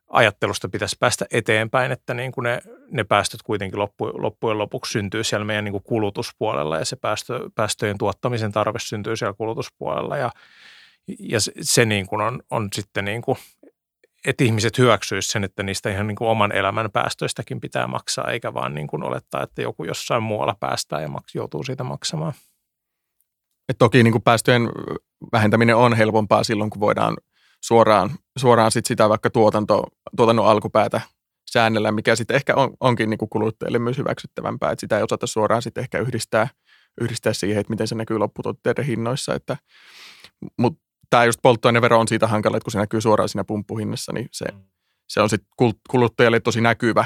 ajattelusta pitäisi päästä eteenpäin, että niin kuin ne, ne päästöt kuitenkin loppu, loppujen lopuksi syntyy siellä meidän niin kuin kulutuspuolella ja se päästö, päästöjen tuottamisen tarve syntyy siellä kulutuspuolella ja ja se, se niin kuin on, on sitten niin kuin, että ihmiset hyväksyisivät sen, että niistä ihan niin kuin oman elämän päästöistäkin pitää maksaa, eikä vaan niin kuin olettaa, että joku jossain muualla päästää ja maks, joutuu siitä maksamaan. Et toki niin kuin päästöjen vähentäminen on helpompaa silloin, kun voidaan suoraan, suoraan sit sitä vaikka tuotanto, tuotannon alkupäätä säännellä, mikä sitten ehkä on, onkin niin kuin kuluttajille myös hyväksyttävämpää, että sitä ei osata suoraan sitten ehkä yhdistää, yhdistää siihen, että miten se näkyy lopputuotteiden hinnoissa. Että, mutta tämä just polttoainevero on siitä hankala, että kun se näkyy suoraan siinä pumppuhinnassa, niin se, mm. se on sitten kuluttajalle tosi näkyvä,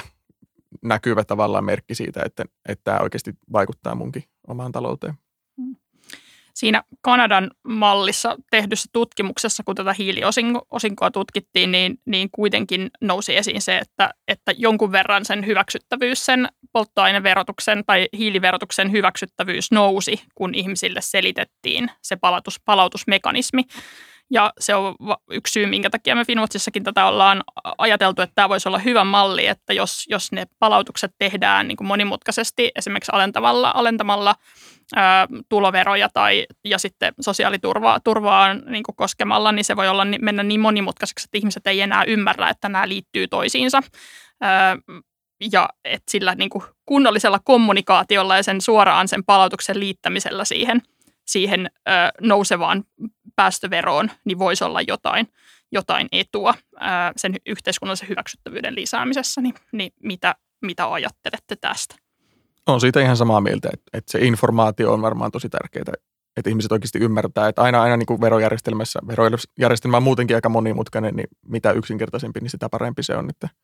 näkyvä tavallaan merkki siitä, että, että tämä oikeasti vaikuttaa munkin omaan talouteen. Siinä Kanadan mallissa tehdyssä tutkimuksessa, kun tätä hiiliosinkoa tutkittiin, niin, niin kuitenkin nousi esiin se, että, että jonkun verran sen hyväksyttävyys, sen polttoaineverotuksen tai hiiliverotuksen hyväksyttävyys nousi, kun ihmisille selitettiin se palautus, palautusmekanismi. Ja se on yksi syy, minkä takia me Finwatchissakin tätä ollaan ajateltu, että tämä voisi olla hyvä malli, että jos, jos ne palautukset tehdään niin kuin monimutkaisesti, esimerkiksi alentamalla, alentamalla ää, tuloveroja tai, ja sitten sosiaaliturvaa turvaan niin kuin koskemalla, niin se voi olla mennä niin monimutkaiseksi, että ihmiset ei enää ymmärrä, että nämä liittyy toisiinsa. Ää, ja että sillä niin kuin kunnollisella kommunikaatiolla ja sen suoraan sen palautuksen liittämisellä siihen, siihen ö, nousevaan päästöveroon, niin voisi olla jotain, jotain etua ö, sen yhteiskunnallisen hyväksyttävyyden lisäämisessä. Niin, niin mitä, mitä ajattelette tästä? On siitä ihan samaa mieltä, että, että se informaatio on varmaan tosi tärkeää, että ihmiset oikeasti ymmärtää, että aina, aina niin kuin verojärjestelmässä, verojärjestelmä on muutenkin aika monimutkainen, niin mitä yksinkertaisempi, niin sitä parempi se on, että –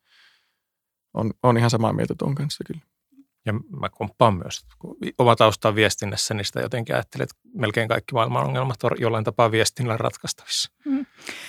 on, on ihan samaa mieltä tuon kanssa kyllä. Ja mä komppaan myös, kun oma tausta on viestinnässä, niin sitä jotenkin ajattelet, että melkein kaikki maailman ongelmat on jollain tapaa viestinnällä ratkaistavissa. Mm.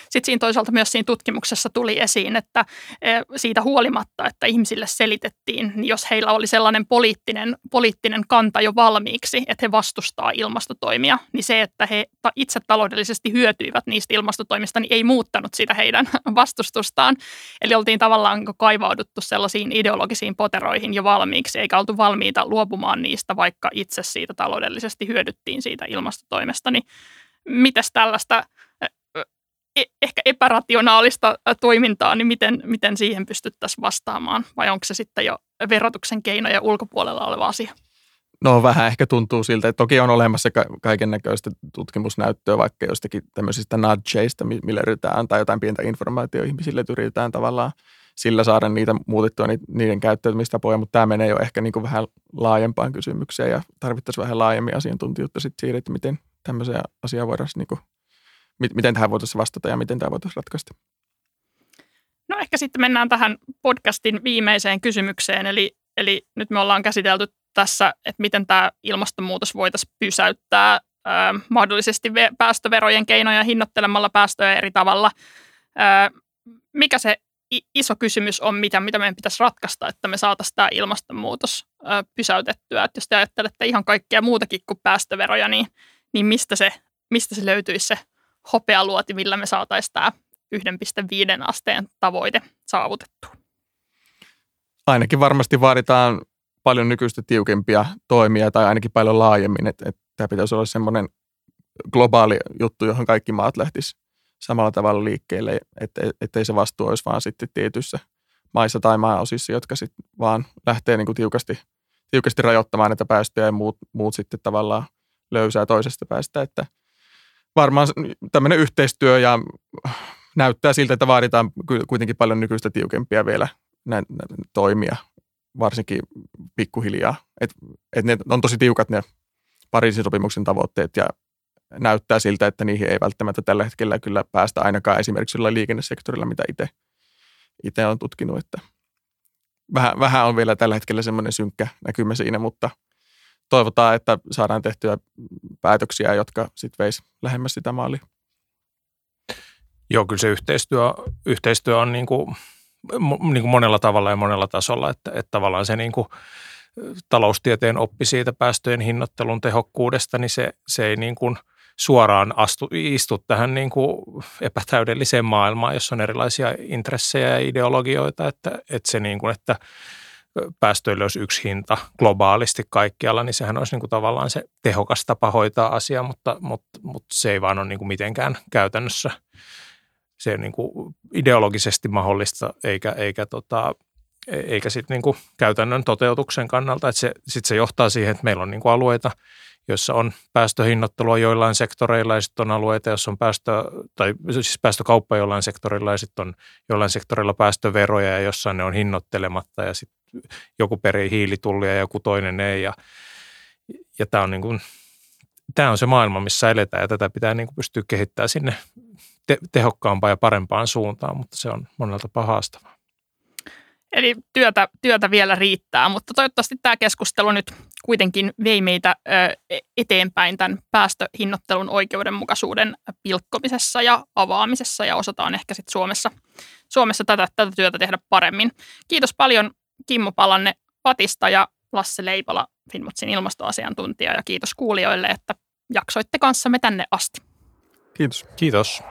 Sitten siinä toisaalta myös siinä tutkimuksessa tuli esiin, että e, siitä huolimatta, että ihmisille selitettiin, niin jos heillä oli sellainen poliittinen, poliittinen kanta jo valmiiksi, että he vastustaa ilmastotoimia, niin se, että he itse taloudellisesti hyötyivät niistä ilmastotoimista, niin ei muuttanut sitä heidän [LAUGHS] vastustustaan. Eli oltiin tavallaan kaivauduttu sellaisiin ideologisiin poteroihin jo valmiiksi, eikä oltu valmiita luopumaan niistä, vaikka itse siitä taloudellisesti hyödyttiin siitä ilmastotoimesta. Niin mitäs tällaista E, ehkä epärationaalista toimintaa, niin miten, miten siihen pystyttäisiin vastaamaan? Vai onko se sitten jo verotuksen keinoja ulkopuolella oleva asia? No vähän ehkä tuntuu siltä, että toki on olemassa kaiken näköistä tutkimusnäyttöä vaikka jostakin tämmöisistä nudgeista, millä yritetään antaa jotain pientä informaatiota ihmisille, että yritetään tavallaan sillä saada niitä muutettua niiden käyttäytymistapoja, mutta tämä menee jo ehkä niin kuin vähän laajempaan kysymykseen ja tarvittaisiin vähän laajemmin asiantuntijuutta sitten siitä, että miten tämmöisiä asiaa voidaan niin kuin miten tähän voitaisiin vastata ja miten tämä voitaisiin ratkaista? No ehkä sitten mennään tähän podcastin viimeiseen kysymykseen, eli, eli nyt me ollaan käsitelty tässä, että miten tämä ilmastonmuutos voitaisiin pysäyttää ö, mahdollisesti päästöverojen keinoja hinnoittelemalla päästöjä eri tavalla. Ö, mikä se iso kysymys on, mitä, mitä meidän pitäisi ratkaista, että me saataisiin tämä ilmastonmuutos pysäytettyä. Että jos te ajattelette ihan kaikkea muutakin kuin päästöveroja, niin, niin mistä, se, mistä se löytyisi se hopealuoti, millä me saataisiin tämä 1,5 asteen tavoite saavutettua? Ainakin varmasti vaaditaan paljon nykyistä tiukempia toimia tai ainakin paljon laajemmin, että, että tämä pitäisi olla semmoinen globaali juttu, johon kaikki maat lähtis samalla tavalla liikkeelle, että ettei se vastuu olisi vaan sitten tietyissä maissa tai maaosissa, jotka sitten vaan lähtee niin kuin tiukasti, tiukasti rajoittamaan näitä päästöjä ja muut, muut sitten tavallaan löysää toisesta päästä, että – varmaan tämmöinen yhteistyö ja näyttää siltä, että vaaditaan kuitenkin paljon nykyistä tiukempia vielä näitä toimia, varsinkin pikkuhiljaa. Et, et ne on tosi tiukat ne Pariisin sopimuksen tavoitteet ja näyttää siltä, että niihin ei välttämättä tällä hetkellä kyllä päästä ainakaan esimerkiksi sillä liikennesektorilla, mitä itse itse olen tutkinut, että vähän, vähän on vielä tällä hetkellä semmoinen synkkä näkymä siinä, mutta – toivotaan, että saadaan tehtyä päätöksiä, jotka sitten veisi lähemmäs sitä maalia. Joo, kyllä se yhteistyö, yhteistyö on niin kuin, niin kuin monella tavalla ja monella tasolla, että, että tavallaan se niin kuin taloustieteen oppi siitä päästöjen hinnoittelun tehokkuudesta, niin se, se ei niin kuin suoraan astu, istu tähän niin kuin epätäydelliseen maailmaan, jossa on erilaisia intressejä ja ideologioita, että, että se niin kuin, että päästöille olisi yksi hinta globaalisti kaikkialla, niin sehän olisi niin kuin tavallaan se tehokas tapa hoitaa asia, mutta, mutta, mutta se ei vaan ole niin kuin mitenkään käytännössä se niin kuin ideologisesti mahdollista, eikä, eikä, tota, eikä sitten niin kuin käytännön toteutuksen kannalta. Että se, se johtaa siihen, että meillä on niin kuin alueita, joissa on päästöhinnoittelua joillain sektoreilla ja sitten on alueita, joissa on päästö, tai siis päästökauppa jollain sektorilla ja sitten on jollain sektorilla päästöveroja ja jossain ne on hinnoittelematta ja sitten joku perii hiilitullia ja joku toinen ei. Ja, ja tämä on, niin tämä on se maailma, missä eletään ja tätä pitää niin pystyä kehittämään sinne te- tehokkaampaan ja parempaan suuntaan, mutta se on monelta tapaa haastavaa. Eli työtä, työtä vielä riittää, mutta toivottavasti tämä keskustelu nyt kuitenkin vei meitä eteenpäin tämän päästöhinnoittelun oikeudenmukaisuuden pilkkomisessa ja avaamisessa ja osataan ehkä sitten Suomessa, Suomessa tätä, tätä työtä tehdä paremmin. Kiitos paljon Kimmo Palanne Patista ja Lasse Leipola, Finmotsin ilmastoasiantuntija ja kiitos kuulijoille, että jaksoitte kanssamme tänne asti. Kiitos. Kiitos.